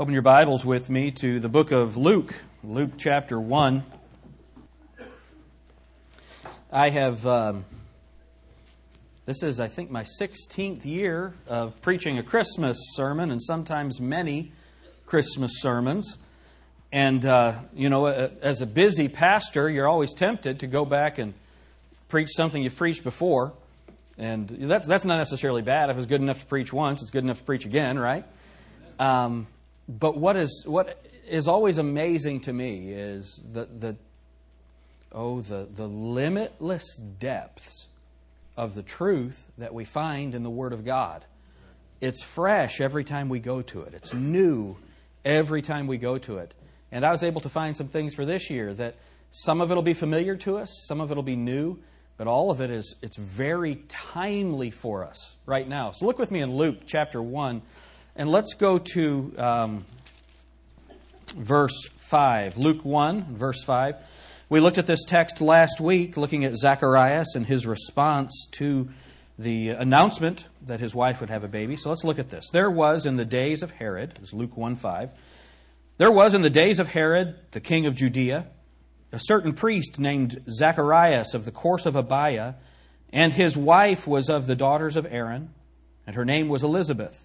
Open your Bibles with me to the book of Luke, Luke chapter 1. I have, um, this is, I think, my 16th year of preaching a Christmas sermon and sometimes many Christmas sermons. And, uh, you know, as a busy pastor, you're always tempted to go back and preach something you've preached before. And that's, that's not necessarily bad. If it's good enough to preach once, it's good enough to preach again, right? Um, but what is what is always amazing to me is the the oh the the limitless depths of the truth that we find in the Word of God. It's fresh every time we go to it. It's new every time we go to it. And I was able to find some things for this year that some of it'll be familiar to us, some of it'll be new, but all of it is it's very timely for us right now. So look with me in Luke chapter 1 and let's go to um, verse 5. Luke 1, verse 5. We looked at this text last week, looking at Zacharias and his response to the announcement that his wife would have a baby. So let's look at this. There was in the days of Herod, this is Luke 1 5. There was in the days of Herod, the king of Judea, a certain priest named Zacharias of the course of Abia, and his wife was of the daughters of Aaron, and her name was Elizabeth.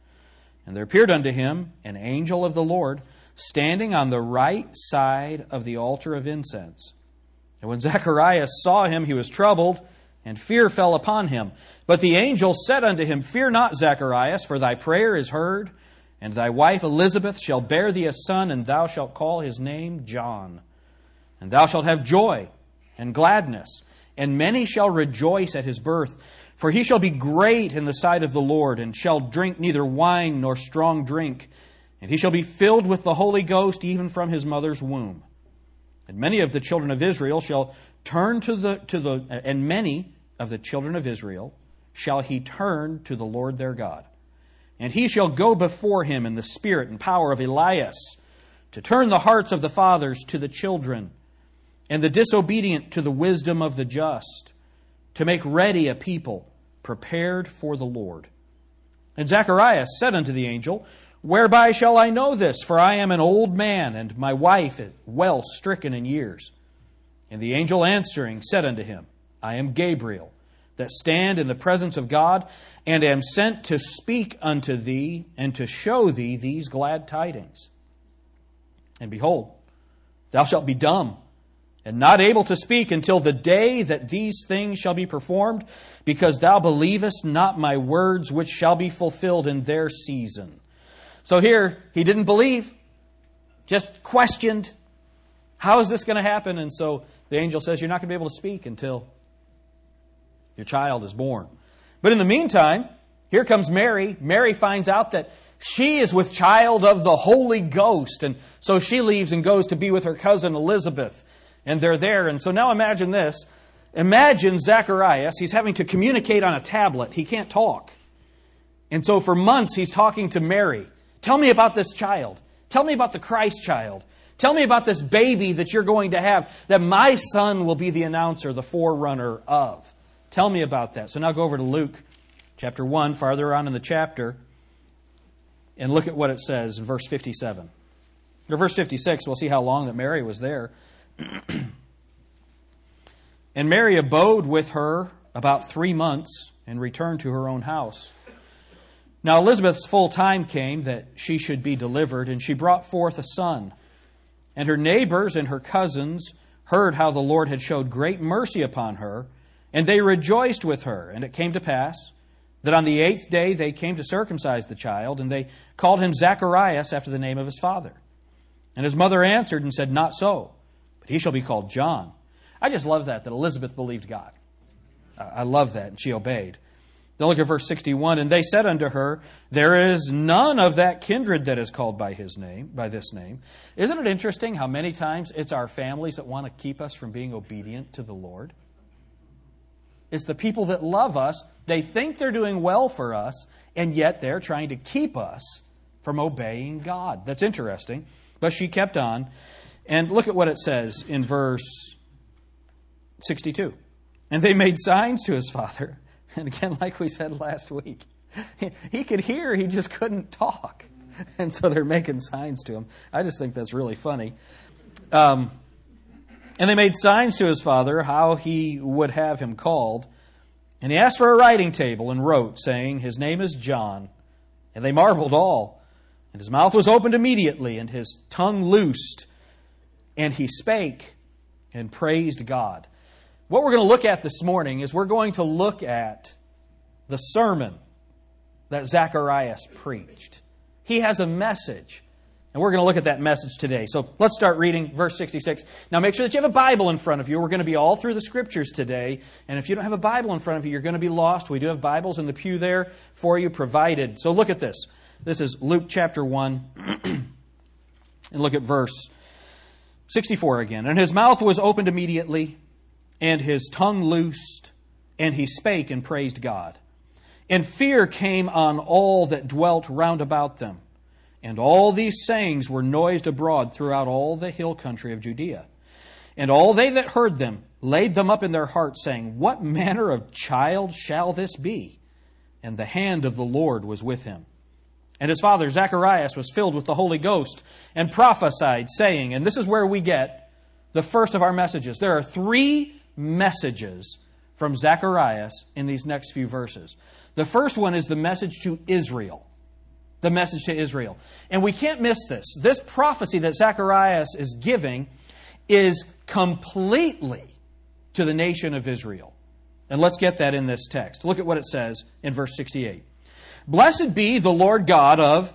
And there appeared unto him an angel of the Lord standing on the right side of the altar of incense. And when Zacharias saw him, he was troubled, and fear fell upon him. But the angel said unto him, Fear not, Zacharias, for thy prayer is heard, and thy wife Elizabeth shall bear thee a son, and thou shalt call his name John. And thou shalt have joy and gladness, and many shall rejoice at his birth for he shall be great in the sight of the Lord, and shall drink neither wine nor strong drink, and he shall be filled with the Holy Ghost even from his mother's womb. And many of the children of Israel shall turn to the to the and many of the children of Israel shall he turn to the Lord their God. And he shall go before him in the spirit and power of Elias, to turn the hearts of the fathers to the children, and the disobedient to the wisdom of the just, to make ready a people prepared for the Lord. And Zacharias said unto the angel, Whereby shall I know this? For I am an old man, and my wife is well stricken in years. And the angel answering said unto him, I am Gabriel, that stand in the presence of God, and am sent to speak unto thee, and to show thee these glad tidings. And behold, thou shalt be dumb and not able to speak until the day that these things shall be performed, because thou believest not my words, which shall be fulfilled in their season. So here, he didn't believe, just questioned, how is this going to happen? And so the angel says, You're not going to be able to speak until your child is born. But in the meantime, here comes Mary. Mary finds out that she is with child of the Holy Ghost. And so she leaves and goes to be with her cousin Elizabeth and they're there. And so now imagine this. Imagine Zacharias, he's having to communicate on a tablet. He can't talk. And so for months he's talking to Mary. Tell me about this child. Tell me about the Christ child. Tell me about this baby that you're going to have, that my son will be the announcer, the forerunner of. Tell me about that. So now go over to Luke chapter 1, farther on in the chapter, and look at what it says in verse 57. Or verse 56, we'll see how long that Mary was there. and Mary abode with her about three months and returned to her own house. Now Elizabeth's full time came that she should be delivered, and she brought forth a son. And her neighbors and her cousins heard how the Lord had showed great mercy upon her, and they rejoiced with her. And it came to pass that on the eighth day they came to circumcise the child, and they called him Zacharias after the name of his father. And his mother answered and said, Not so he shall be called John. I just love that, that Elizabeth believed God. I love that, and she obeyed. Then look at verse 61. And they said unto her, There is none of that kindred that is called by his name, by this name. Isn't it interesting how many times it's our families that want to keep us from being obedient to the Lord? It's the people that love us. They think they're doing well for us, and yet they're trying to keep us from obeying God. That's interesting. But she kept on. And look at what it says in verse 62. And they made signs to his father and again, like we said last week, he could hear, he just couldn't talk. And so they're making signs to him. I just think that's really funny. Um, and they made signs to his father how he would have him called. And he asked for a writing table and wrote, saying, His name is John. And they marveled all. And his mouth was opened immediately, and his tongue loosed. And he spake and praised God. What we're going to look at this morning is we're going to look at the sermon that Zacharias preached. He has a message. And we're going to look at that message today. So let's start reading verse 66. Now make sure that you have a Bible in front of you. We're going to be all through the scriptures today. And if you don't have a Bible in front of you, you're going to be lost. We do have Bibles in the pew there for you provided. So look at this. This is Luke chapter 1. and look at verse 64 again. And his mouth was opened immediately and his tongue loosed, and he spake and praised God. And fear came on all that dwelt round about them. And all these sayings were noised abroad throughout all the hill country of Judea. And all they that heard them laid them up in their hearts, saying, What manner of child shall this be? And the hand of the Lord was with him. And his father Zacharias was filled with the Holy Ghost and prophesied, saying, and this is where we get the first of our messages. There are three messages from Zacharias in these next few verses. The first one is the message to Israel. The message to Israel. And we can't miss this. This prophecy that Zacharias is giving is completely to the nation of Israel. And let's get that in this text. Look at what it says in verse 68. Blessed be the Lord God of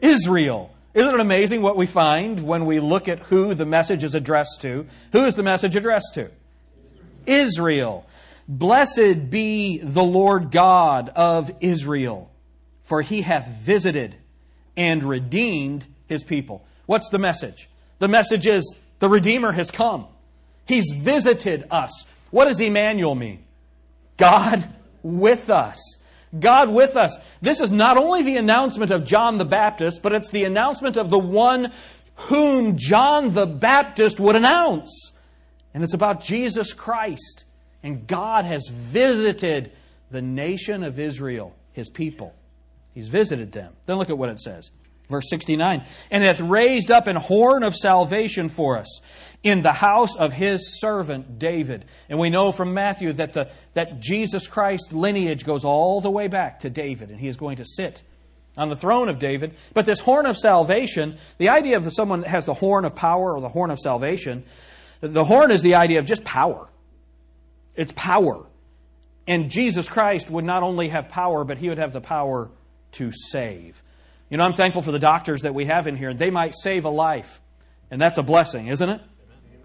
Israel isn't it amazing what we find when we look at who the message is addressed to? Who is the message addressed to? Israel. Blessed be the Lord God of Israel, for he hath visited and redeemed his people. What's the message? The message is the Redeemer has come. He's visited us. What does Emmanuel mean? God with us. God with us. This is not only the announcement of John the Baptist, but it's the announcement of the one whom John the Baptist would announce. And it's about Jesus Christ. And God has visited the nation of Israel, his people. He's visited them. Then look at what it says. Verse 69 And hath raised up an horn of salvation for us in the house of his servant David. And we know from Matthew that, the, that Jesus Christ's lineage goes all the way back to David, and he is going to sit on the throne of David. But this horn of salvation, the idea of someone that has the horn of power or the horn of salvation, the horn is the idea of just power. It's power. And Jesus Christ would not only have power, but he would have the power to save. You know, I'm thankful for the doctors that we have in here. And they might save a life. And that's a blessing, isn't it?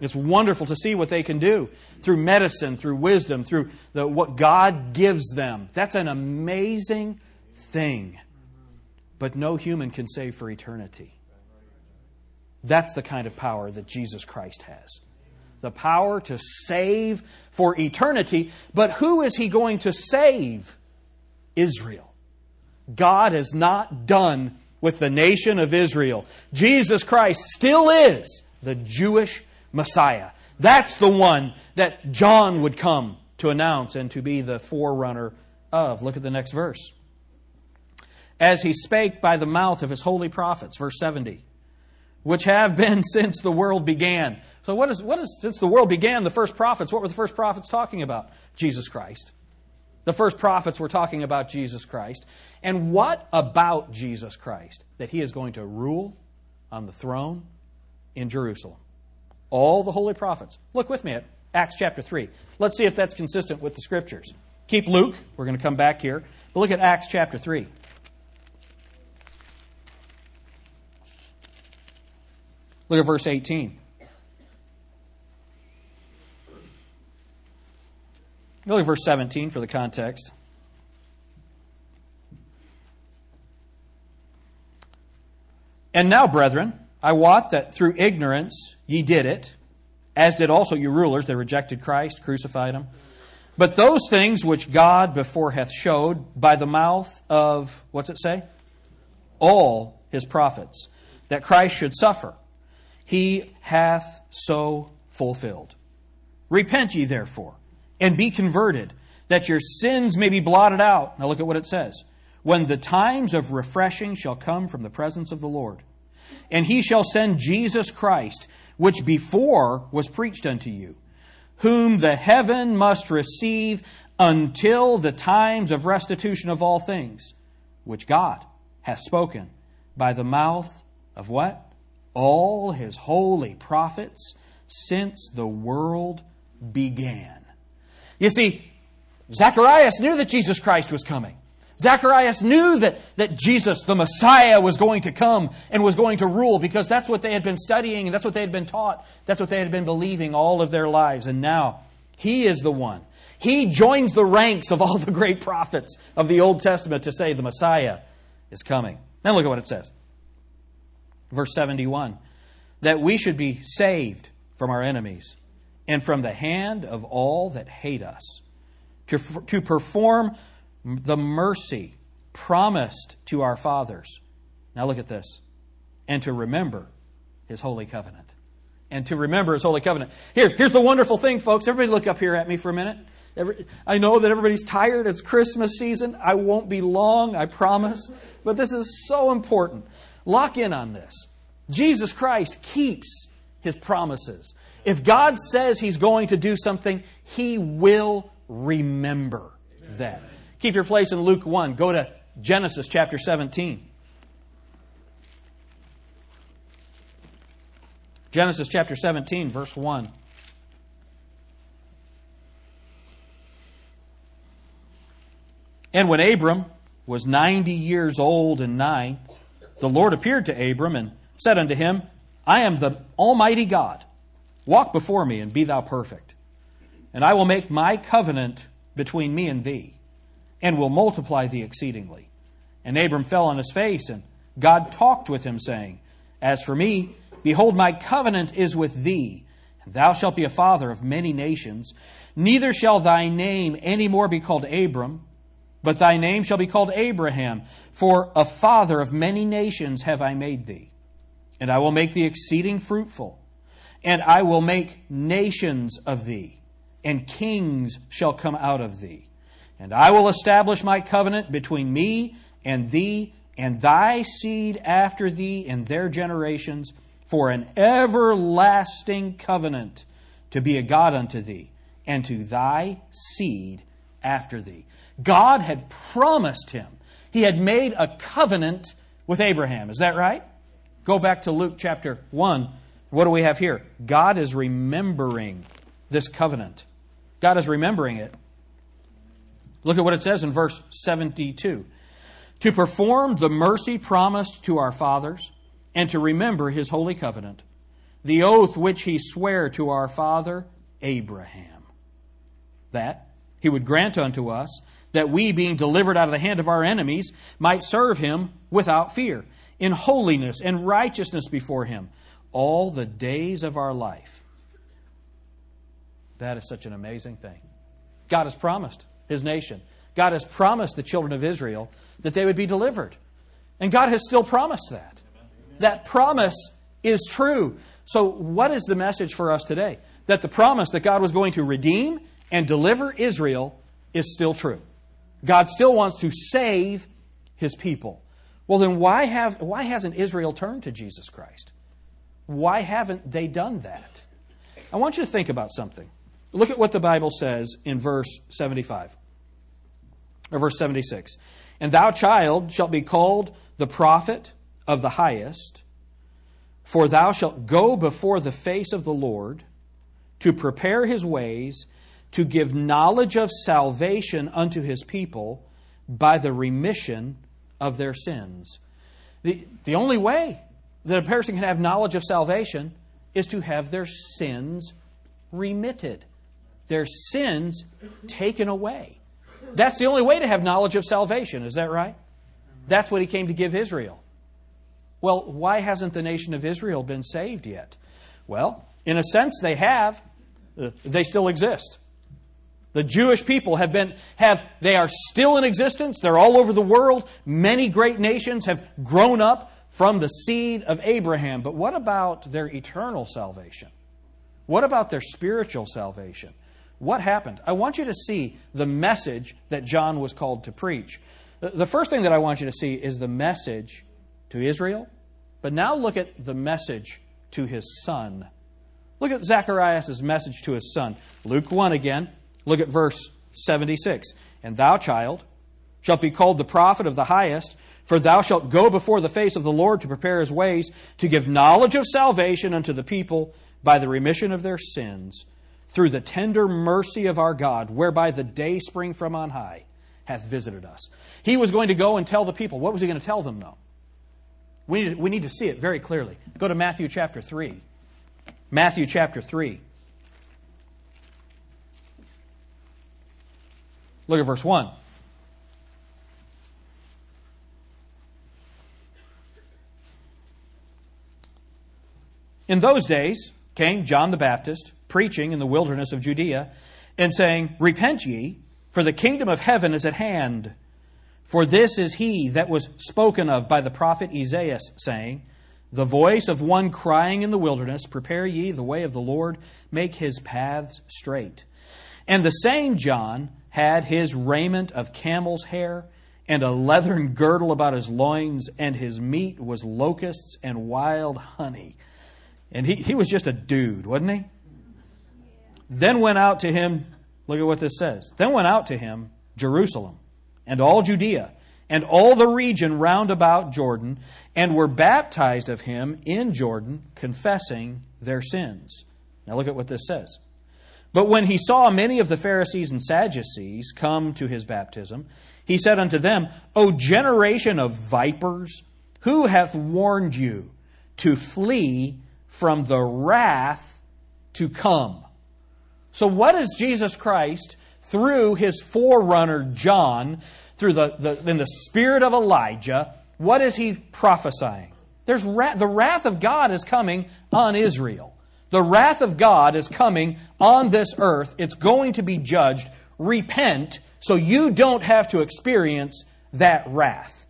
It's wonderful to see what they can do through medicine, through wisdom, through the, what God gives them. That's an amazing thing. But no human can save for eternity. That's the kind of power that Jesus Christ has. The power to save for eternity. But who is he going to save? Israel. God is not done with the nation of Israel. Jesus Christ still is the Jewish Messiah. That's the one that John would come to announce and to be the forerunner of. Look at the next verse. As he spake by the mouth of his holy prophets, verse 70, which have been since the world began. So, what is, what is since the world began, the first prophets, what were the first prophets talking about? Jesus Christ. The first prophets were talking about Jesus Christ. And what about Jesus Christ? That he is going to rule on the throne in Jerusalem all the holy prophets. Look with me at Acts chapter 3. Let's see if that's consistent with the scriptures. Keep Luke. We're going to come back here. But look at Acts chapter 3. Look at verse 18. Look at verse 17 for the context. And now, brethren, I wot that through ignorance ye did it, as did also your rulers. They rejected Christ, crucified him. But those things which God before hath showed by the mouth of, what's it say? All his prophets, that Christ should suffer, he hath so fulfilled. Repent ye therefore, and be converted, that your sins may be blotted out. Now look at what it says. When the times of refreshing shall come from the presence of the Lord, and he shall send Jesus Christ, which before was preached unto you whom the heaven must receive until the times of restitution of all things, which God hath spoken by the mouth of what? All his holy prophets since the world began. You see, Zacharias knew that Jesus Christ was coming. Zacharias knew that, that Jesus, the Messiah, was going to come and was going to rule because that's what they had been studying and that's what they had been taught. That's what they had been believing all of their lives. And now, he is the one. He joins the ranks of all the great prophets of the Old Testament to say the Messiah is coming. Now look at what it says. Verse 71 that we should be saved from our enemies and from the hand of all that hate us, to, to perform the mercy promised to our fathers. Now look at this. And to remember his holy covenant. And to remember his holy covenant. Here, here's the wonderful thing, folks. Everybody look up here at me for a minute. Every, I know that everybody's tired. It's Christmas season. I won't be long, I promise. But this is so important. Lock in on this. Jesus Christ keeps his promises. If God says he's going to do something, he will remember that. Keep your place in Luke 1. Go to Genesis chapter 17. Genesis chapter 17, verse 1. And when Abram was 90 years old and nine, the Lord appeared to Abram and said unto him, I am the Almighty God. Walk before me and be thou perfect. And I will make my covenant between me and thee and will multiply thee exceedingly. And Abram fell on his face, and God talked with him, saying, As for me, behold, my covenant is with thee, and thou shalt be a father of many nations. Neither shall thy name any more be called Abram, but thy name shall be called Abraham, for a father of many nations have I made thee. And I will make thee exceeding fruitful, and I will make nations of thee, and kings shall come out of thee. And I will establish my covenant between me and thee and thy seed after thee in their generations for an everlasting covenant to be a God unto thee and to thy seed after thee. God had promised him. He had made a covenant with Abraham. Is that right? Go back to Luke chapter 1. What do we have here? God is remembering this covenant. God is remembering it. Look at what it says in verse 72 to perform the mercy promised to our fathers, and to remember his holy covenant, the oath which he sware to our father Abraham, that he would grant unto us that we, being delivered out of the hand of our enemies, might serve him without fear, in holiness and righteousness before him, all the days of our life. That is such an amazing thing. God has promised his nation. God has promised the children of Israel that they would be delivered. And God has still promised that. That promise is true. So, what is the message for us today? That the promise that God was going to redeem and deliver Israel is still true. God still wants to save his people. Well, then why, have, why hasn't Israel turned to Jesus Christ? Why haven't they done that? I want you to think about something. Look at what the Bible says in verse 75 or verse 76. And thou, child, shalt be called the prophet of the highest, for thou shalt go before the face of the Lord to prepare his ways, to give knowledge of salvation unto his people by the remission of their sins. The, the only way that a person can have knowledge of salvation is to have their sins remitted, their sins taken away. That's the only way to have knowledge of salvation. Is that right? That's what he came to give Israel. Well, why hasn't the nation of Israel been saved yet? Well, in a sense, they have. Uh, they still exist. The Jewish people have been, have, they are still in existence. They're all over the world. Many great nations have grown up from the seed of Abraham. But what about their eternal salvation? What about their spiritual salvation? What happened? I want you to see the message that John was called to preach. The first thing that I want you to see is the message to Israel, but now look at the message to his son. Look at Zacharias' message to his son. Luke 1 again. Look at verse 76. And thou, child, shalt be called the prophet of the highest, for thou shalt go before the face of the Lord to prepare his ways, to give knowledge of salvation unto the people by the remission of their sins, through the tender mercy of our God, whereby the day spring from on high hath visited us. He was going to go and tell the people. What was he going to tell them, though? We need, we need to see it very clearly. Go to Matthew chapter 3. Matthew chapter 3. Look at verse 1. In those days came John the Baptist, preaching in the wilderness of Judea, and saying, Repent ye, for the kingdom of heaven is at hand. For this is he that was spoken of by the prophet Isaiah, saying, The voice of one crying in the wilderness, Prepare ye the way of the Lord, make his paths straight. And the same John had his raiment of camel's hair, and a leathern girdle about his loins, and his meat was locusts and wild honey. And he, he was just a dude, wasn't he? Then went out to him, look at what this says. Then went out to him Jerusalem and all Judea and all the region round about Jordan, and were baptized of him in Jordan, confessing their sins. Now look at what this says. But when he saw many of the Pharisees and Sadducees come to his baptism, he said unto them, O generation of vipers, who hath warned you to flee from the wrath to come? So, what is Jesus Christ, through his forerunner John, through the, the in the spirit of Elijah, what is he prophesying? There's wrath, the wrath of God is coming on Israel. The wrath of God is coming on this earth. It's going to be judged. Repent so you don't have to experience that wrath.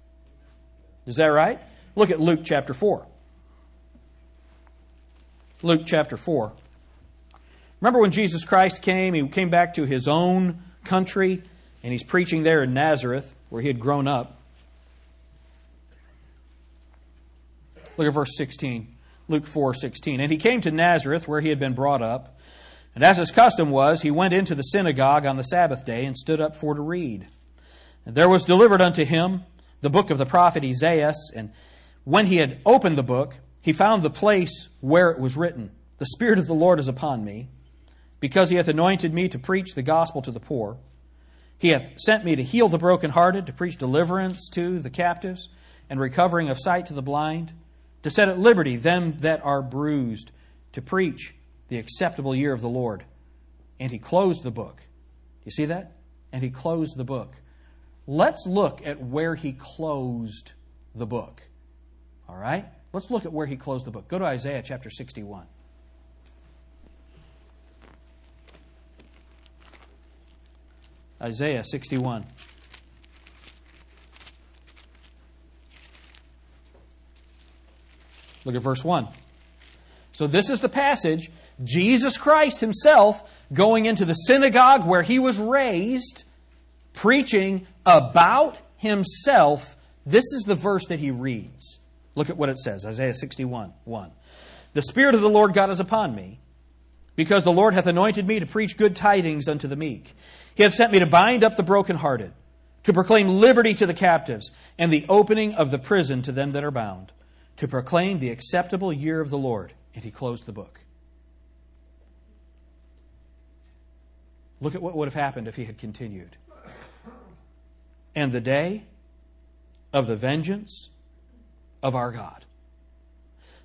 Is that right? Look at Luke chapter 4. Luke chapter 4. Remember when Jesus Christ came, he came back to his own country, and he's preaching there in Nazareth, where he had grown up. Look at verse 16. Luke 4:16. And he came to Nazareth where he had been brought up, and as his custom was, he went into the synagogue on the Sabbath day and stood up for to read. And there was delivered unto him the book of the prophet Isaiah, and when he had opened the book, he found the place where it was written, The Spirit of the Lord is upon me, because he hath anointed me to preach the gospel to the poor. He hath sent me to heal the brokenhearted, to preach deliverance to the captives, and recovering of sight to the blind, to set at liberty them that are bruised, to preach the acceptable year of the Lord. And he closed the book. You see that? And he closed the book. Let's look at where he closed the book. All right? Let's look at where he closed the book. Go to Isaiah chapter 61. Isaiah 61. Look at verse 1. So, this is the passage Jesus Christ himself going into the synagogue where he was raised, preaching about himself. This is the verse that he reads. Look at what it says Isaiah 61 1. The Spirit of the Lord God is upon me, because the Lord hath anointed me to preach good tidings unto the meek. He hath sent me to bind up the brokenhearted, to proclaim liberty to the captives, and the opening of the prison to them that are bound to proclaim the acceptable year of the Lord. And he closed the book. Look at what would have happened if he had continued. And the day of the vengeance of our God.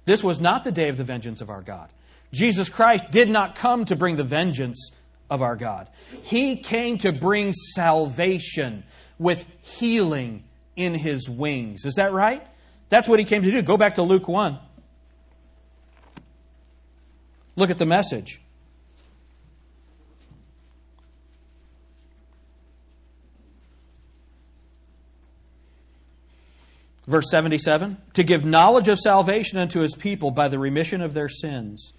This was not the day of the vengeance of our God. Jesus Christ did not come to bring the vengeance of our God. He came to bring salvation with healing in his wings. Is that right? That's what he came to do. Go back to Luke 1. Look at the message. Verse 77 To give knowledge of salvation unto his people by the remission of their sins,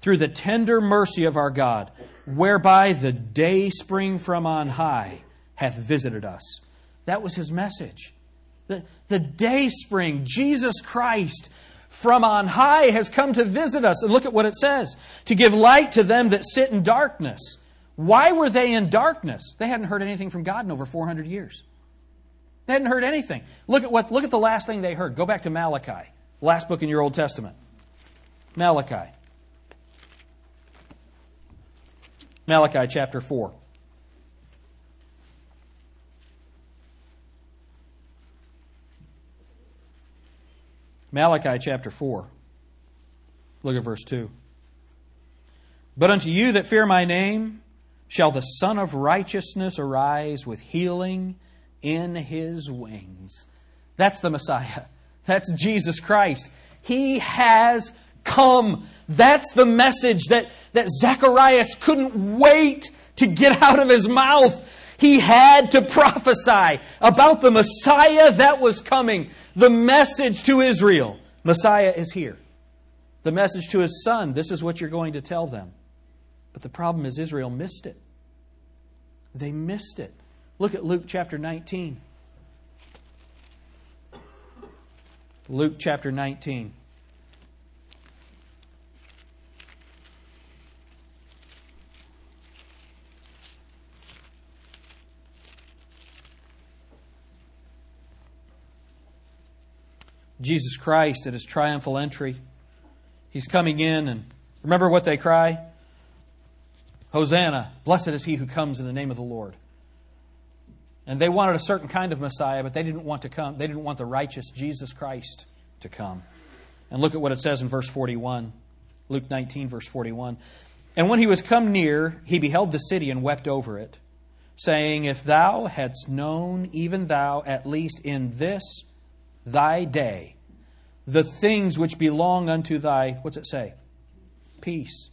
through the tender mercy of our God, whereby the day spring from on high hath visited us. That was his message. The, the day spring, Jesus Christ from on high has come to visit us. And look at what it says to give light to them that sit in darkness. Why were they in darkness? They hadn't heard anything from God in over 400 years. They hadn't heard anything. Look at what look at the last thing they heard. Go back to Malachi, last book in your Old Testament. Malachi. Malachi chapter 4. Malachi chapter 4. Look at verse 2. But unto you that fear my name shall the Sun of Righteousness arise with healing in his wings. That's the Messiah. That's Jesus Christ. He has come. That's the message that, that Zacharias couldn't wait to get out of his mouth. He had to prophesy about the Messiah that was coming. The message to Israel Messiah is here. The message to his son this is what you're going to tell them. But the problem is, Israel missed it. They missed it. Look at Luke chapter 19. Luke chapter 19. Jesus Christ at his triumphal entry. He's coming in, and remember what they cry? Hosanna, blessed is he who comes in the name of the Lord. And they wanted a certain kind of Messiah, but they didn't want to come. They didn't want the righteous Jesus Christ to come. And look at what it says in verse 41. Luke 19, verse 41. And when he was come near, he beheld the city and wept over it, saying, If thou hadst known, even thou, at least in this thy day, the things which belong unto thy, what's it say? Peace.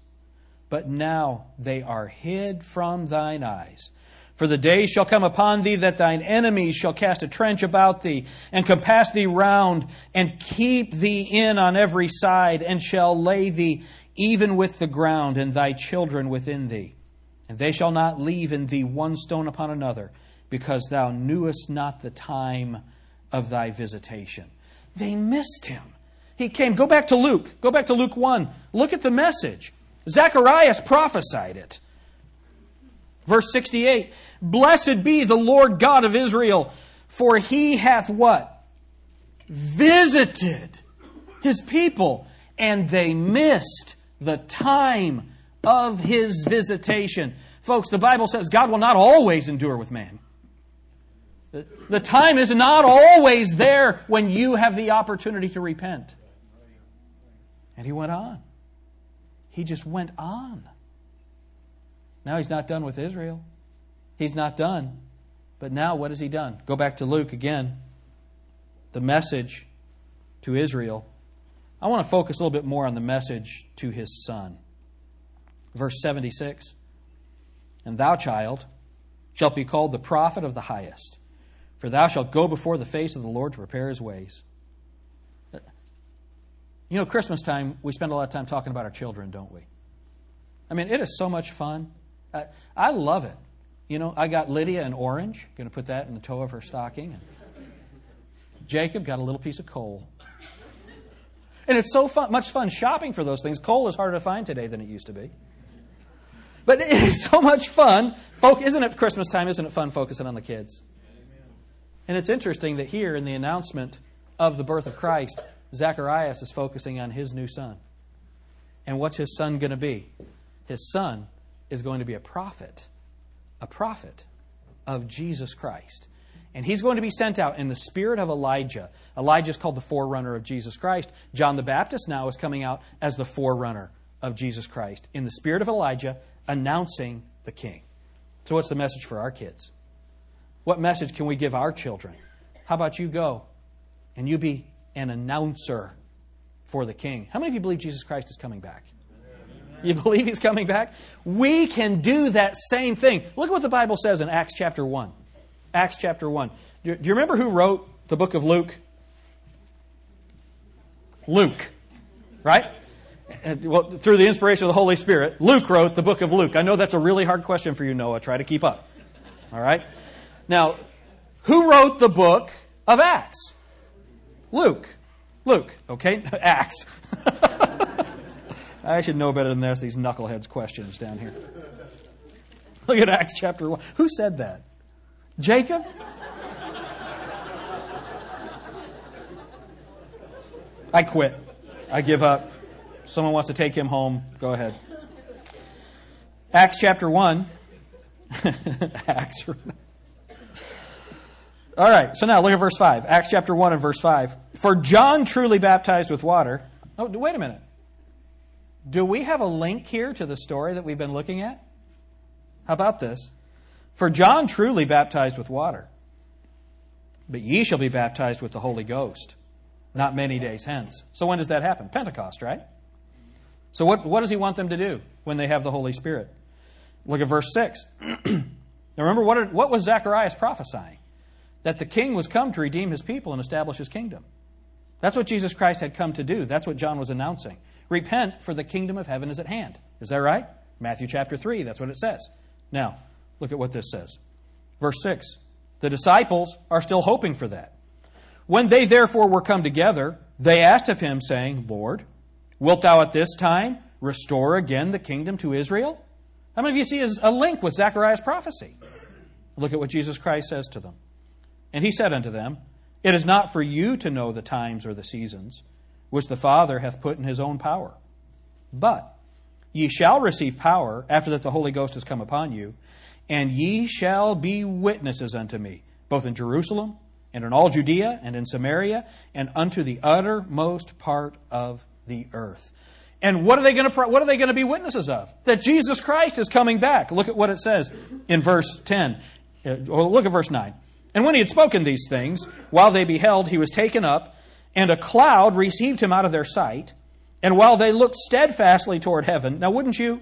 But now they are hid from thine eyes. For the day shall come upon thee that thine enemies shall cast a trench about thee, and compass thee round, and keep thee in on every side, and shall lay thee even with the ground, and thy children within thee. And they shall not leave in thee one stone upon another, because thou knewest not the time of thy visitation. They missed him. He came. Go back to Luke. Go back to Luke 1. Look at the message. Zacharias prophesied it. Verse 68 Blessed be the Lord God of Israel, for he hath what? Visited his people, and they missed the time of his visitation. Folks, the Bible says God will not always endure with man. The time is not always there when you have the opportunity to repent. And he went on. He just went on. Now he's not done with Israel. He's not done. But now what has he done? Go back to Luke again. The message to Israel. I want to focus a little bit more on the message to his son. Verse 76 And thou, child, shalt be called the prophet of the highest, for thou shalt go before the face of the Lord to prepare his ways. You know, Christmas time, we spend a lot of time talking about our children, don't we? I mean, it is so much fun. I, I love it. You know, I got Lydia an orange, going to put that in the toe of her stocking. Jacob got a little piece of coal. And it's so fun, much fun shopping for those things. Coal is harder to find today than it used to be. But it is so much fun. Folk, isn't it Christmas time? Isn't it fun focusing on the kids? And it's interesting that here in the announcement of the birth of Christ, Zacharias is focusing on his new son. And what's his son going to be? His son is going to be a prophet a prophet of Jesus Christ. And he's going to be sent out in the spirit of Elijah. Elijah is called the forerunner of Jesus Christ. John the Baptist now is coming out as the forerunner of Jesus Christ in the spirit of Elijah, announcing the king. So, what's the message for our kids? What message can we give our children? How about you go and you be an announcer for the king. How many of you believe Jesus Christ is coming back? You believe he's coming back? We can do that same thing. Look at what the Bible says in Acts chapter 1. Acts chapter 1. Do you remember who wrote the book of Luke? Luke, right? Well, through the inspiration of the Holy Spirit, Luke wrote the book of Luke. I know that's a really hard question for you, Noah. Try to keep up. All right? Now, who wrote the book of Acts? Luke. Luke, okay? Acts. I should know better than this, these knuckleheads questions down here. Look at Acts chapter 1. Who said that? Jacob? I quit. I give up. Someone wants to take him home. Go ahead. Acts chapter 1. Acts. All right, so now look at verse 5. Acts chapter 1 and verse 5. For John truly baptized with water. Oh, wait a minute. Do we have a link here to the story that we've been looking at? How about this? For John truly baptized with water, but ye shall be baptized with the Holy Ghost not many days hence. So when does that happen? Pentecost, right? So what, what does he want them to do when they have the Holy Spirit? Look at verse 6. now remember, what, what was Zacharias prophesying? That the king was come to redeem his people and establish his kingdom. That's what Jesus Christ had come to do. That's what John was announcing. Repent, for the kingdom of heaven is at hand. Is that right? Matthew chapter 3, that's what it says. Now, look at what this says. Verse 6. The disciples are still hoping for that. When they therefore were come together, they asked of him, saying, Lord, wilt thou at this time restore again the kingdom to Israel? How many of you see a link with Zechariah's prophecy? Look at what Jesus Christ says to them. And he said unto them, It is not for you to know the times or the seasons, which the Father hath put in his own power. But ye shall receive power after that the Holy Ghost has come upon you, and ye shall be witnesses unto me, both in Jerusalem and in all Judea and in Samaria and unto the uttermost part of the earth. And what are they going to what are they going to be witnesses of? That Jesus Christ is coming back. Look at what it says in verse 10. Uh, or look at verse 9. And when he had spoken these things, while they beheld, he was taken up, and a cloud received him out of their sight. And while they looked steadfastly toward heaven, now wouldn't you?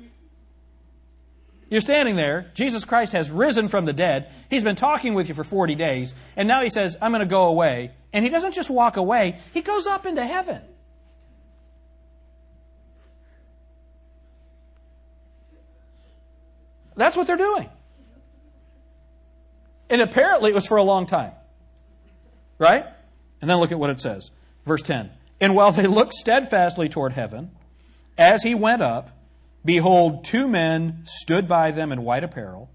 You're standing there. Jesus Christ has risen from the dead. He's been talking with you for 40 days. And now he says, I'm going to go away. And he doesn't just walk away, he goes up into heaven. That's what they're doing. And apparently it was for a long time. Right? And then look at what it says. Verse 10. And while they looked steadfastly toward heaven, as he went up, Behold, two men stood by them in white apparel,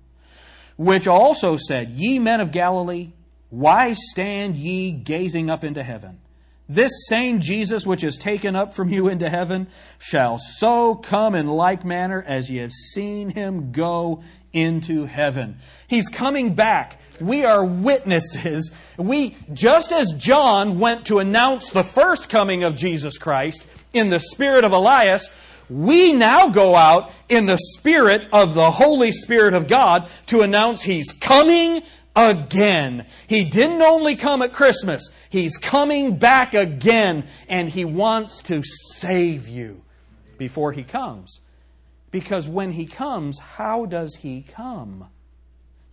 which also said, Ye men of Galilee, why stand ye gazing up into heaven? This same Jesus which is taken up from you into heaven shall so come in like manner as ye have seen him go into heaven. He's coming back. We are witnesses. We, just as John went to announce the first coming of Jesus Christ in the spirit of Elias, we now go out in the spirit of the Holy Spirit of God to announce He's coming again. He didn't only come at Christmas, He's coming back again, and He wants to save you before He comes. Because when He comes, how does He come?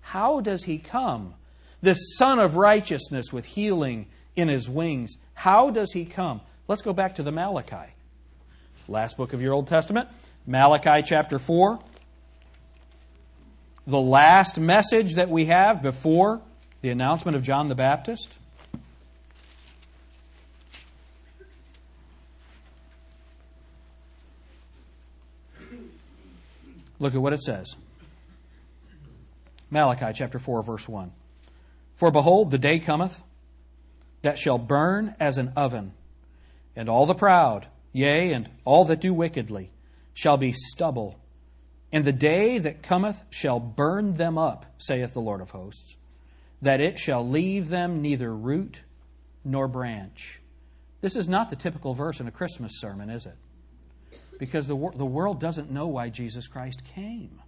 How does He come? This Son of Righteousness with healing in His wings. How does He come? Let's go back to the Malachi. Last book of your Old Testament, Malachi chapter 4. The last message that we have before the announcement of John the Baptist. Look at what it says. Malachi chapter 4, verse 1. For behold, the day cometh that shall burn as an oven, and all the proud Yea, and all that do wickedly shall be stubble. And the day that cometh shall burn them up, saith the Lord of hosts, that it shall leave them neither root nor branch. This is not the typical verse in a Christmas sermon, is it? Because the, the world doesn't know why Jesus Christ came.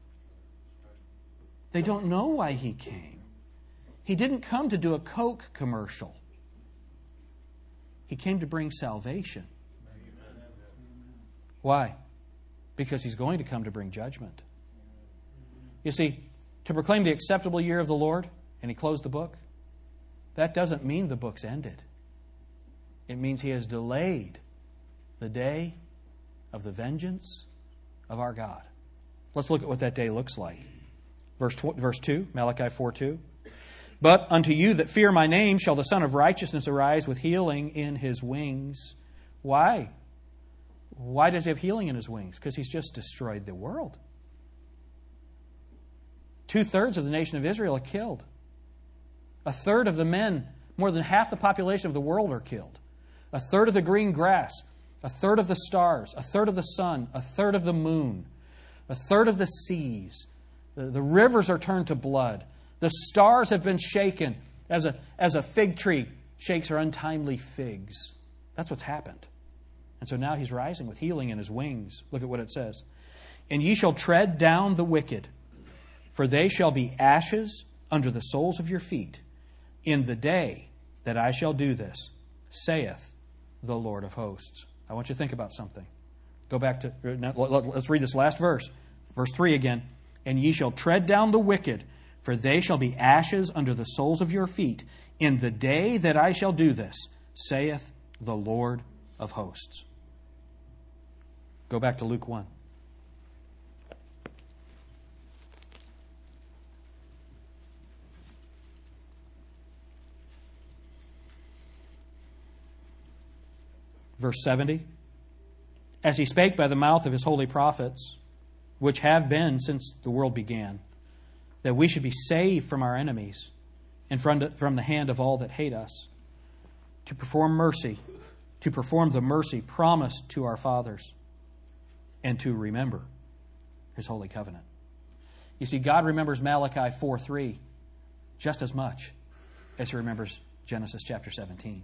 They don't know why he came. He didn't come to do a Coke commercial. He came to bring salvation. Why? Because he's going to come to bring judgment. You see, to proclaim the acceptable year of the Lord, and he closed the book, that doesn't mean the book's ended. It means he has delayed the day of the vengeance of our God. Let's look at what that day looks like. Verse, verse 2, Malachi 4 2. But unto you that fear my name shall the Sun of Righteousness arise with healing in his wings. Why? Why does he have healing in his wings? Because he's just destroyed the world. Two thirds of the nation of Israel are killed. A third of the men, more than half the population of the world, are killed. A third of the green grass, a third of the stars, a third of the sun, a third of the moon, a third of the seas. The, the rivers are turned to blood. The stars have been shaken as a, as a fig tree shakes her untimely figs. That's what's happened. And so now he's rising with healing in his wings. Look at what it says. And ye shall tread down the wicked, for they shall be ashes under the soles of your feet in the day that I shall do this, saith the Lord of hosts. I want you to think about something. Go back to, let's read this last verse. Verse 3 again. And ye shall tread down the wicked for they shall be ashes under the soles of your feet in the day that I shall do this, saith the Lord of hosts. Go back to Luke 1. Verse 70 As he spake by the mouth of his holy prophets, which have been since the world began that we should be saved from our enemies and from the hand of all that hate us, to perform mercy, to perform the mercy promised to our fathers, and to remember his holy covenant. You see, God remembers Malachi 4 3 just as much as he remembers Genesis chapter 17.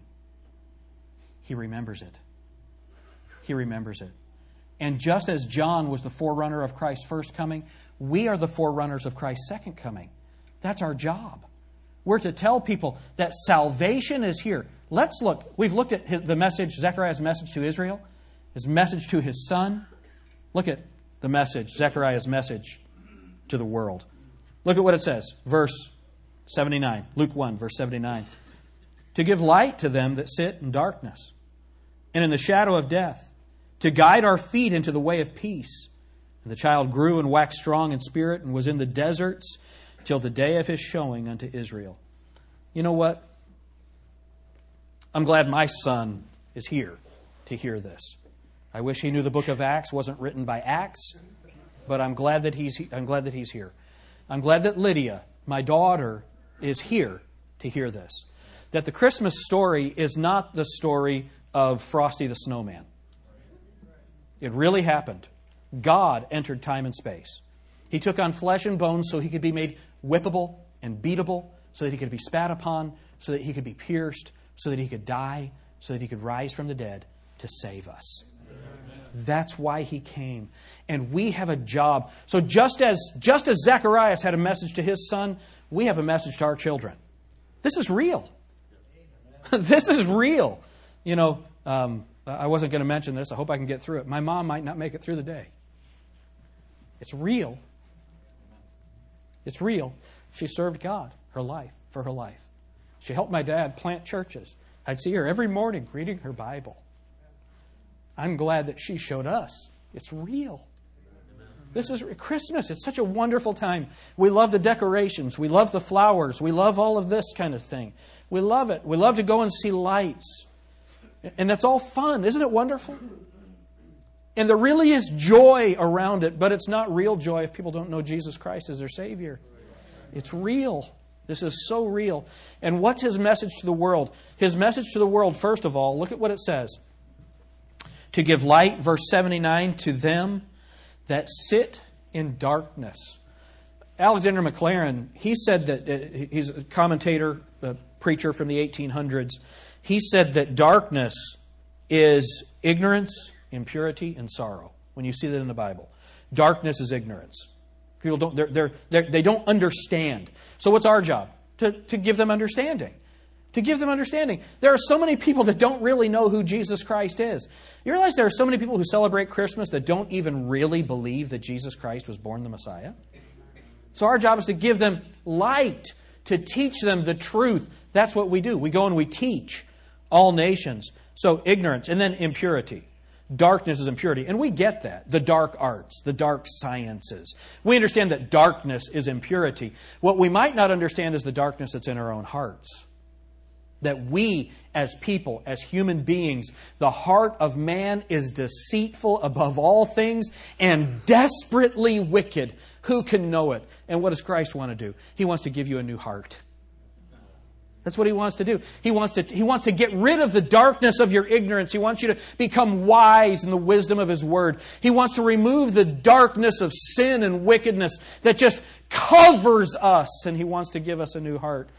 He remembers it. He remembers it. And just as John was the forerunner of Christ's first coming, we are the forerunners of Christ's second coming. That's our job. We're to tell people that salvation is here. Let's look. We've looked at his, the message, Zechariah's message to Israel, his message to his son. Look at the message, Zechariah's message to the world. Look at what it says, verse 79, Luke 1, verse 79. To give light to them that sit in darkness and in the shadow of death, to guide our feet into the way of peace. And the child grew and waxed strong in spirit and was in the deserts till the day of his showing unto Israel. You know what? I'm glad my son is here to hear this. I wish he knew the book of Acts wasn't written by Acts, but I'm glad that he's, I'm glad that he's here. I'm glad that Lydia, my daughter, is here to hear this. That the Christmas story is not the story of Frosty the Snowman. It really happened. God entered time and space. He took on flesh and bones so he could be made whippable and beatable, so that he could be spat upon, so that he could be pierced, so that he could die, so that he could rise from the dead to save us. That's why he came. And we have a job. So just as just as Zacharias had a message to his son, we have a message to our children. This is real. this is real. You know, um, I wasn't going to mention this. I hope I can get through it. My mom might not make it through the day. It's real. It's real. She served God her life for her life. She helped my dad plant churches. I'd see her every morning reading her Bible. I'm glad that she showed us. It's real. This is Christmas. It's such a wonderful time. We love the decorations. We love the flowers. We love all of this kind of thing. We love it. We love to go and see lights. And that's all fun. Isn't it wonderful? And there really is joy around it, but it's not real joy if people don't know Jesus Christ as their Savior. It's real. This is so real. And what's his message to the world? His message to the world, first of all, look at what it says. To give light, verse 79, to them that sit in darkness. Alexander Maclaren, he said that, uh, he's a commentator, a preacher from the 1800s. He said that darkness is ignorance impurity, and sorrow. When you see that in the Bible, darkness is ignorance. People don't they're, they're, they're, they don't understand. So what's our job? To, to give them understanding. to give them understanding. There are so many people that don't really know who Jesus Christ is. You realize there are so many people who celebrate Christmas that don't even really believe that Jesus Christ was born the Messiah? So our job is to give them light, to teach them the truth. That's what we do. We go and we teach all nations. So ignorance and then impurity. Darkness is impurity. And we get that. The dark arts, the dark sciences. We understand that darkness is impurity. What we might not understand is the darkness that's in our own hearts that we, as people, as human beings, the heart of man is deceitful above all things and desperately wicked. Who can know it? And what does Christ want to do? He wants to give you a new heart. That's what he wants to do. He wants to, he wants to get rid of the darkness of your ignorance. He wants you to become wise in the wisdom of his word. He wants to remove the darkness of sin and wickedness that just covers us, and he wants to give us a new heart.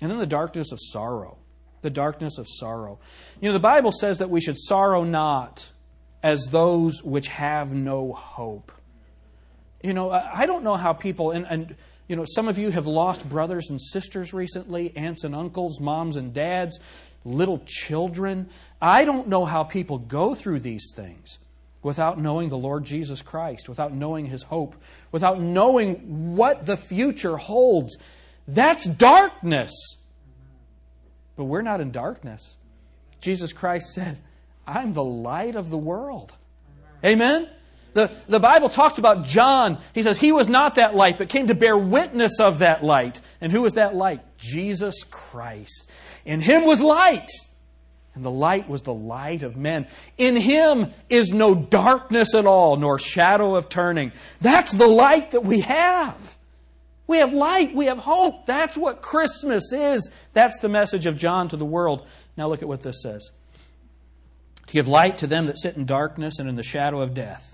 And then the darkness of sorrow the darkness of sorrow. You know, the Bible says that we should sorrow not as those which have no hope. You know, I don't know how people, and, and you know, some of you have lost brothers and sisters recently, aunts and uncles, moms and dads, little children. I don't know how people go through these things without knowing the Lord Jesus Christ, without knowing His hope, without knowing what the future holds. That's darkness. But we're not in darkness. Jesus Christ said, I'm the light of the world. Amen? The, the Bible talks about John. He says he was not that light, but came to bear witness of that light. And who was that light? Jesus Christ. In him was light. And the light was the light of men. In him is no darkness at all, nor shadow of turning. That's the light that we have. We have light. We have hope. That's what Christmas is. That's the message of John to the world. Now look at what this says to give light to them that sit in darkness and in the shadow of death.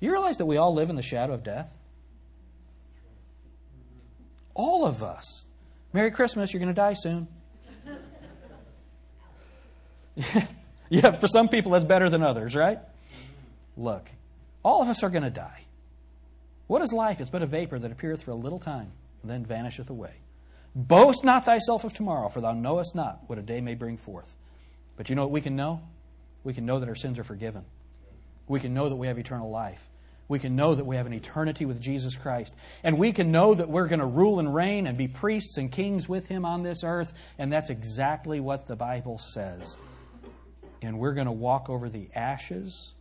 You realize that we all live in the shadow of death? All of us. Merry Christmas, you're going to die soon. yeah, for some people that's better than others, right? Look, all of us are going to die. What is life? It's but a vapor that appeareth for a little time, and then vanisheth away. Boast not thyself of tomorrow, for thou knowest not what a day may bring forth. But you know what we can know? We can know that our sins are forgiven. We can know that we have eternal life. We can know that we have an eternity with Jesus Christ. And we can know that we're going to rule and reign and be priests and kings with Him on this earth. And that's exactly what the Bible says. And we're going to walk over the ashes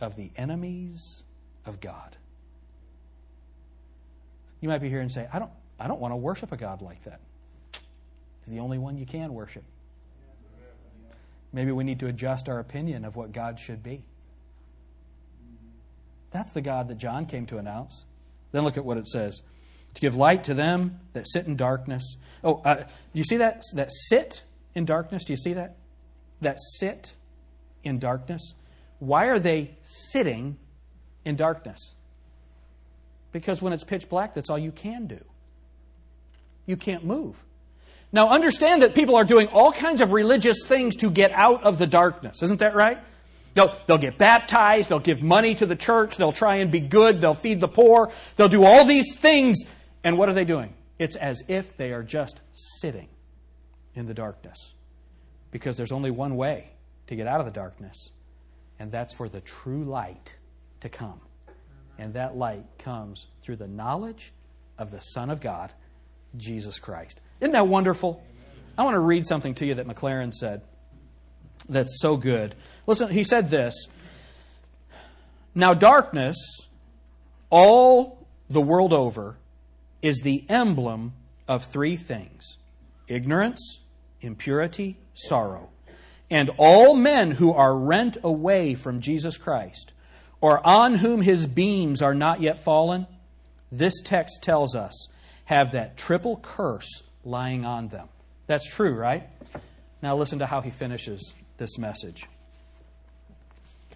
of the enemies of God. You might be here and say, I don't, I don't want to worship a God like that. He's the only one you can worship. Maybe we need to adjust our opinion of what God should be. That's the God that John came to announce. Then look at what it says to give light to them that sit in darkness. Oh, uh, you see that? That sit in darkness? Do you see that? That sit in darkness. Why are they sitting in darkness? Because when it's pitch black, that's all you can do. You can't move. Now, understand that people are doing all kinds of religious things to get out of the darkness. Isn't that right? They'll, they'll get baptized, they'll give money to the church, they'll try and be good, they'll feed the poor, they'll do all these things. And what are they doing? It's as if they are just sitting in the darkness. Because there's only one way to get out of the darkness, and that's for the true light to come. And that light comes through the knowledge of the Son of God, Jesus Christ. Isn't that wonderful? I want to read something to you that Maclaren said that's so good. Listen, he said this Now, darkness, all the world over, is the emblem of three things ignorance, impurity, sorrow. And all men who are rent away from Jesus Christ or on whom his beams are not yet fallen, this text tells us have that triple curse lying on them. That's true, right? Now listen to how he finishes this message.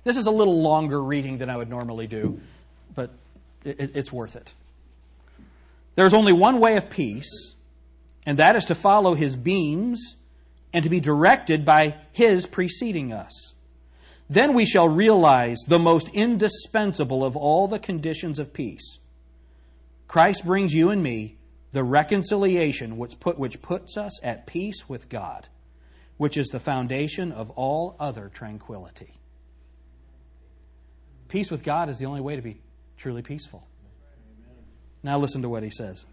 This is a little longer reading than I would normally do, but it, it's worth it. There's only one way of peace, and that is to follow his beams and to be directed by his preceding us. Then we shall realize the most indispensable of all the conditions of peace. Christ brings you and me the reconciliation which, put, which puts us at peace with God, which is the foundation of all other tranquility. Peace with God is the only way to be truly peaceful. Now, listen to what he says.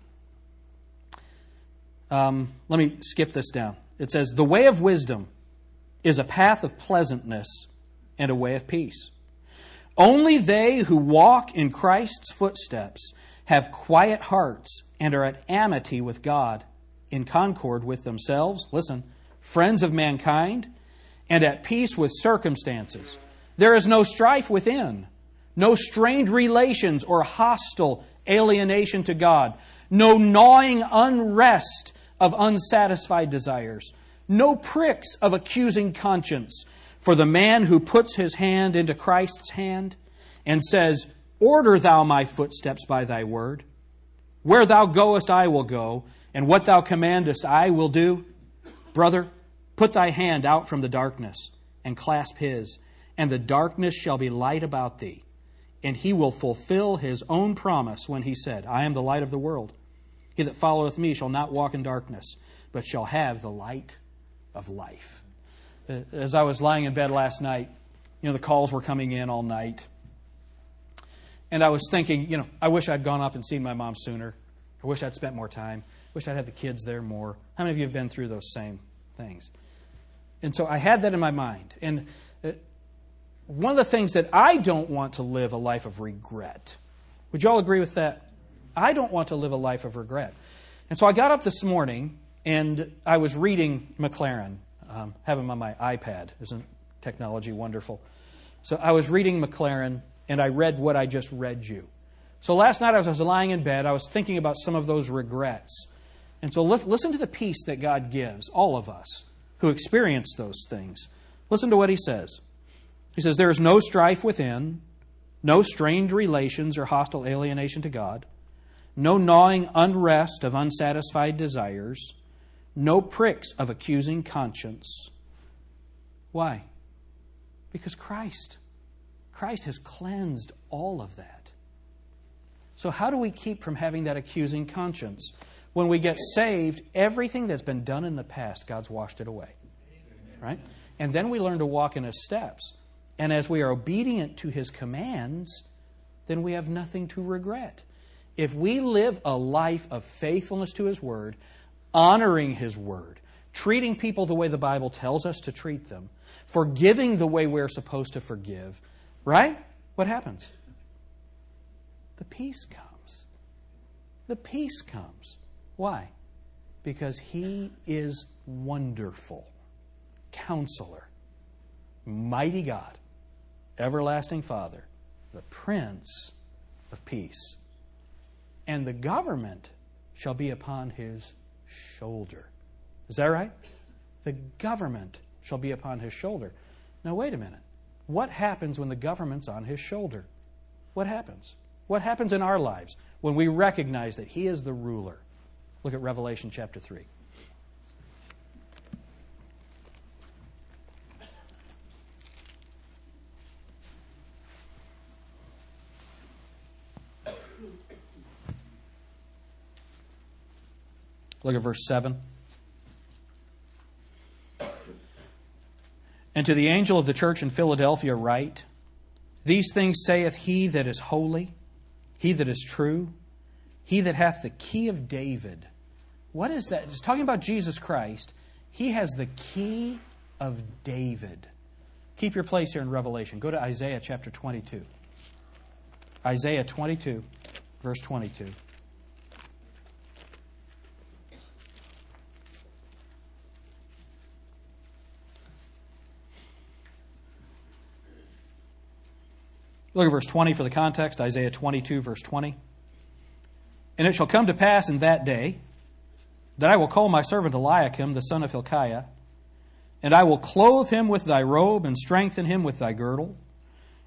Um, let me skip this down. It says, The way of wisdom is a path of pleasantness and a way of peace. Only they who walk in Christ's footsteps have quiet hearts and are at amity with God, in concord with themselves, listen, friends of mankind, and at peace with circumstances. There is no strife within, no strained relations or hostile alienation to God, no gnawing unrest of unsatisfied desires, no pricks of accusing conscience. For the man who puts his hand into Christ's hand and says, Order thou my footsteps by thy word. Where thou goest, I will go, and what thou commandest, I will do. Brother, put thy hand out from the darkness and clasp his, and the darkness shall be light about thee. And he will fulfill his own promise when he said, I am the light of the world. He that followeth me shall not walk in darkness, but shall have the light of life. Uh, as I was lying in bed last night, you know, the calls were coming in all night. And I was thinking, you know, I wish I'd gone up and seen my mom sooner. I wish I'd spent more time. I wish I'd had the kids there more. How many of you have been through those same things? And so I had that in my mind. And uh, one of the things that I don't want to live a life of regret. Would you all agree with that? I don't want to live a life of regret. And so I got up this morning and I was reading Maclaren. um, have him on my iPad. Isn't technology wonderful? So I was reading Maclaren and I read what I just read you. So last night, as I was lying in bed, I was thinking about some of those regrets. And so listen to the peace that God gives all of us who experience those things. Listen to what he says. He says, There is no strife within, no strained relations or hostile alienation to God, no gnawing unrest of unsatisfied desires, no pricks of accusing conscience. Why? Because Christ Christ has cleansed all of that. So, how do we keep from having that accusing conscience? When we get saved, everything that's been done in the past, God's washed it away. Right? And then we learn to walk in His steps. And as we are obedient to His commands, then we have nothing to regret. If we live a life of faithfulness to His Word, honoring His Word, treating people the way the Bible tells us to treat them, forgiving the way we're supposed to forgive, Right? What happens? The peace comes. The peace comes. Why? Because He is wonderful, counselor, mighty God, everlasting Father, the Prince of Peace. And the government shall be upon His shoulder. Is that right? The government shall be upon His shoulder. Now, wait a minute. What happens when the government's on his shoulder? What happens? What happens in our lives when we recognize that he is the ruler? Look at Revelation chapter 3. Look at verse 7. And to the angel of the church in Philadelphia, write These things saith he that is holy, he that is true, he that hath the key of David. What is that? It's talking about Jesus Christ. He has the key of David. Keep your place here in Revelation. Go to Isaiah chapter 22. Isaiah 22, verse 22. Look at verse 20 for the context, Isaiah 22, verse 20. And it shall come to pass in that day that I will call my servant Eliakim, the son of Hilkiah, and I will clothe him with thy robe and strengthen him with thy girdle,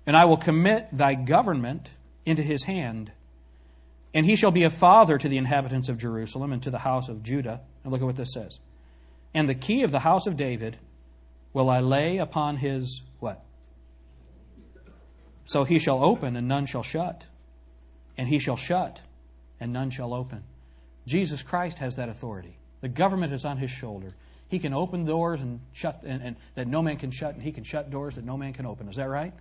and I will commit thy government into his hand. And he shall be a father to the inhabitants of Jerusalem and to the house of Judah. And look at what this says. And the key of the house of David will I lay upon his what? So he shall open, and none shall shut. And he shall shut, and none shall open. Jesus Christ has that authority. The government is on his shoulder. He can open doors and shut and, and that no man can shut, and he can shut doors that no man can open. Is that right?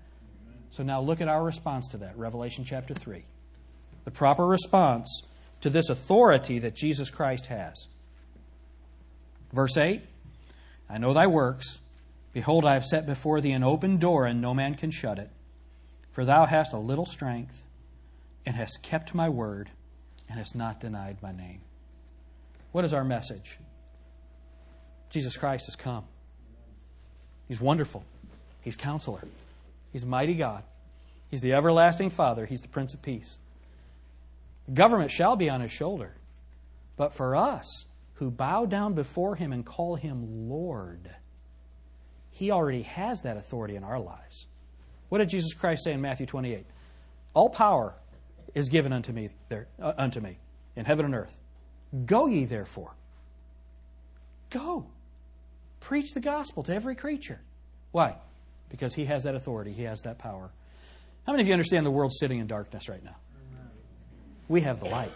So now look at our response to that. Revelation chapter 3. The proper response to this authority that Jesus Christ has. Verse 8 I know thy works. Behold, I have set before thee an open door, and no man can shut it. For thou hast a little strength, and hast kept my word, and hast not denied my name. What is our message? Jesus Christ has come. He's wonderful. He's counselor. He's mighty God. He's the everlasting Father. He's the Prince of Peace. Government shall be on his shoulder. But for us who bow down before him and call him Lord, he already has that authority in our lives. What did Jesus Christ say in Matthew 28? All power is given unto me there uh, unto me in heaven and earth. Go ye therefore. Go. Preach the gospel to every creature. Why? Because he has that authority, he has that power. How many of you understand the world's sitting in darkness right now? We have the light.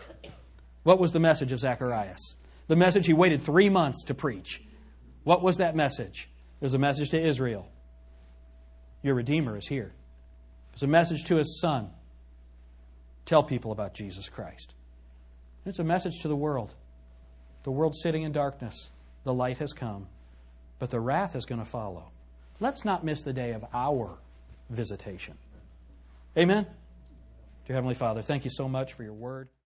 What was the message of Zacharias? The message he waited three months to preach. What was that message? It was a message to Israel. Your Redeemer is here. It was a message to his son. Tell people about Jesus Christ. It's a message to the world. The world's sitting in darkness. The light has come, but the wrath is going to follow. Let's not miss the day of our visitation. Amen? Dear Heavenly Father, thank you so much for your word.